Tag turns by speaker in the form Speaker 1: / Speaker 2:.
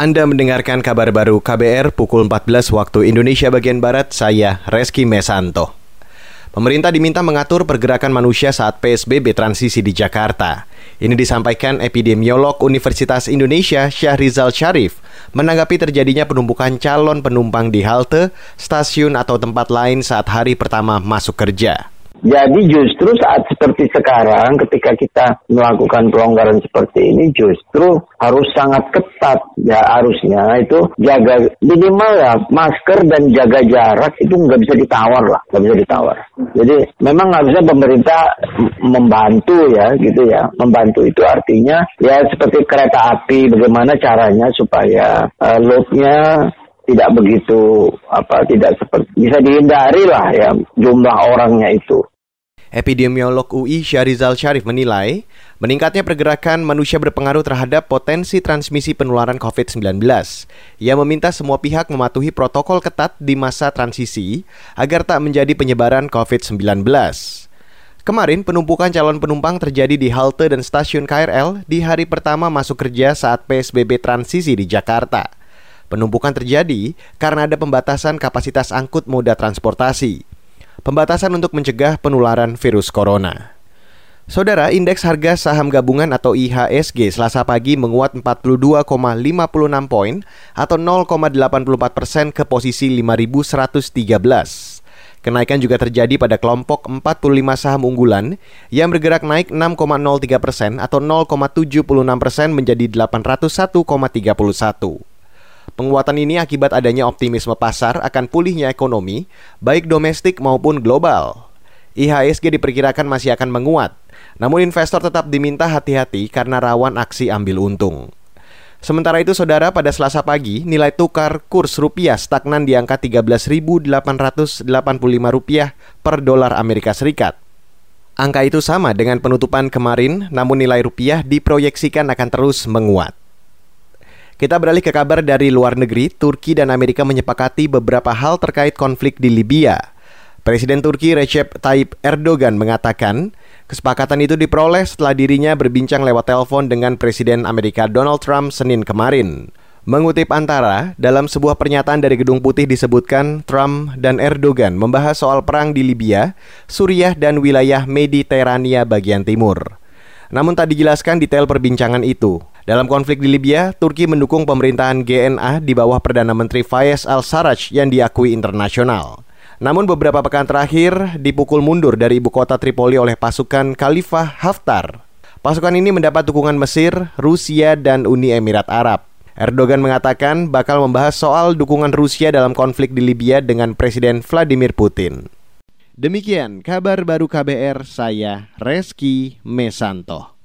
Speaker 1: Anda mendengarkan kabar baru KBR pukul 14 waktu Indonesia bagian Barat, saya Reski Mesanto. Pemerintah diminta mengatur pergerakan manusia saat PSBB transisi di Jakarta. Ini disampaikan epidemiolog Universitas Indonesia Syahrizal Syarif menanggapi terjadinya penumpukan calon penumpang di halte, stasiun atau tempat lain saat hari pertama masuk kerja.
Speaker 2: Jadi justru saat seperti sekarang ketika kita melakukan pelonggaran seperti ini justru harus sangat ketat ya harusnya itu jaga minimal ya masker dan jaga jarak itu nggak bisa ditawar lah nggak bisa ditawar. Jadi memang harusnya pemerintah membantu ya gitu ya membantu itu artinya ya seperti kereta api bagaimana caranya supaya uh, loadnya tidak begitu apa tidak seperti bisa dihindari lah ya jumlah orangnya itu.
Speaker 1: Epidemiolog UI Syarizal Syarif menilai, meningkatnya pergerakan manusia berpengaruh terhadap potensi transmisi penularan COVID-19. Ia meminta semua pihak mematuhi protokol ketat di masa transisi agar tak menjadi penyebaran COVID-19. Kemarin, penumpukan calon penumpang terjadi di halte dan stasiun KRL di hari pertama masuk kerja saat PSBB transisi di Jakarta. Penumpukan terjadi karena ada pembatasan kapasitas angkut moda transportasi pembatasan untuk mencegah penularan virus corona. Saudara, indeks harga saham gabungan atau IHSG selasa pagi menguat 42,56 poin atau 0,84 persen ke posisi 5.113. Kenaikan juga terjadi pada kelompok 45 saham unggulan yang bergerak naik 6,03 persen atau 0,76 persen menjadi 801,31. Penguatan ini akibat adanya optimisme pasar akan pulihnya ekonomi, baik domestik maupun global. IHSG diperkirakan masih akan menguat, namun investor tetap diminta hati-hati karena rawan aksi ambil untung. Sementara itu, saudara, pada selasa pagi, nilai tukar kurs rupiah stagnan di angka 13.885 rupiah per dolar Amerika Serikat. Angka itu sama dengan penutupan kemarin, namun nilai rupiah diproyeksikan akan terus menguat. Kita beralih ke kabar dari luar negeri, Turki dan Amerika menyepakati beberapa hal terkait konflik di Libya. Presiden Turki Recep Tayyip Erdogan mengatakan, kesepakatan itu diperoleh setelah dirinya berbincang lewat telepon dengan Presiden Amerika Donald Trump Senin kemarin. Mengutip antara, dalam sebuah pernyataan dari Gedung Putih disebutkan Trump dan Erdogan membahas soal perang di Libya, Suriah, dan wilayah Mediterania bagian timur. Namun tak dijelaskan detail perbincangan itu. Dalam konflik di Libya, Turki mendukung pemerintahan GNA di bawah Perdana Menteri Fayez al-Sarraj yang diakui internasional. Namun beberapa pekan terakhir dipukul mundur dari ibu kota Tripoli oleh pasukan Khalifah Haftar. Pasukan ini mendapat dukungan Mesir, Rusia, dan Uni Emirat Arab. Erdogan mengatakan bakal membahas soal dukungan Rusia dalam konflik di Libya dengan Presiden Vladimir Putin. Demikian kabar baru KBR saya Reski Mesanto.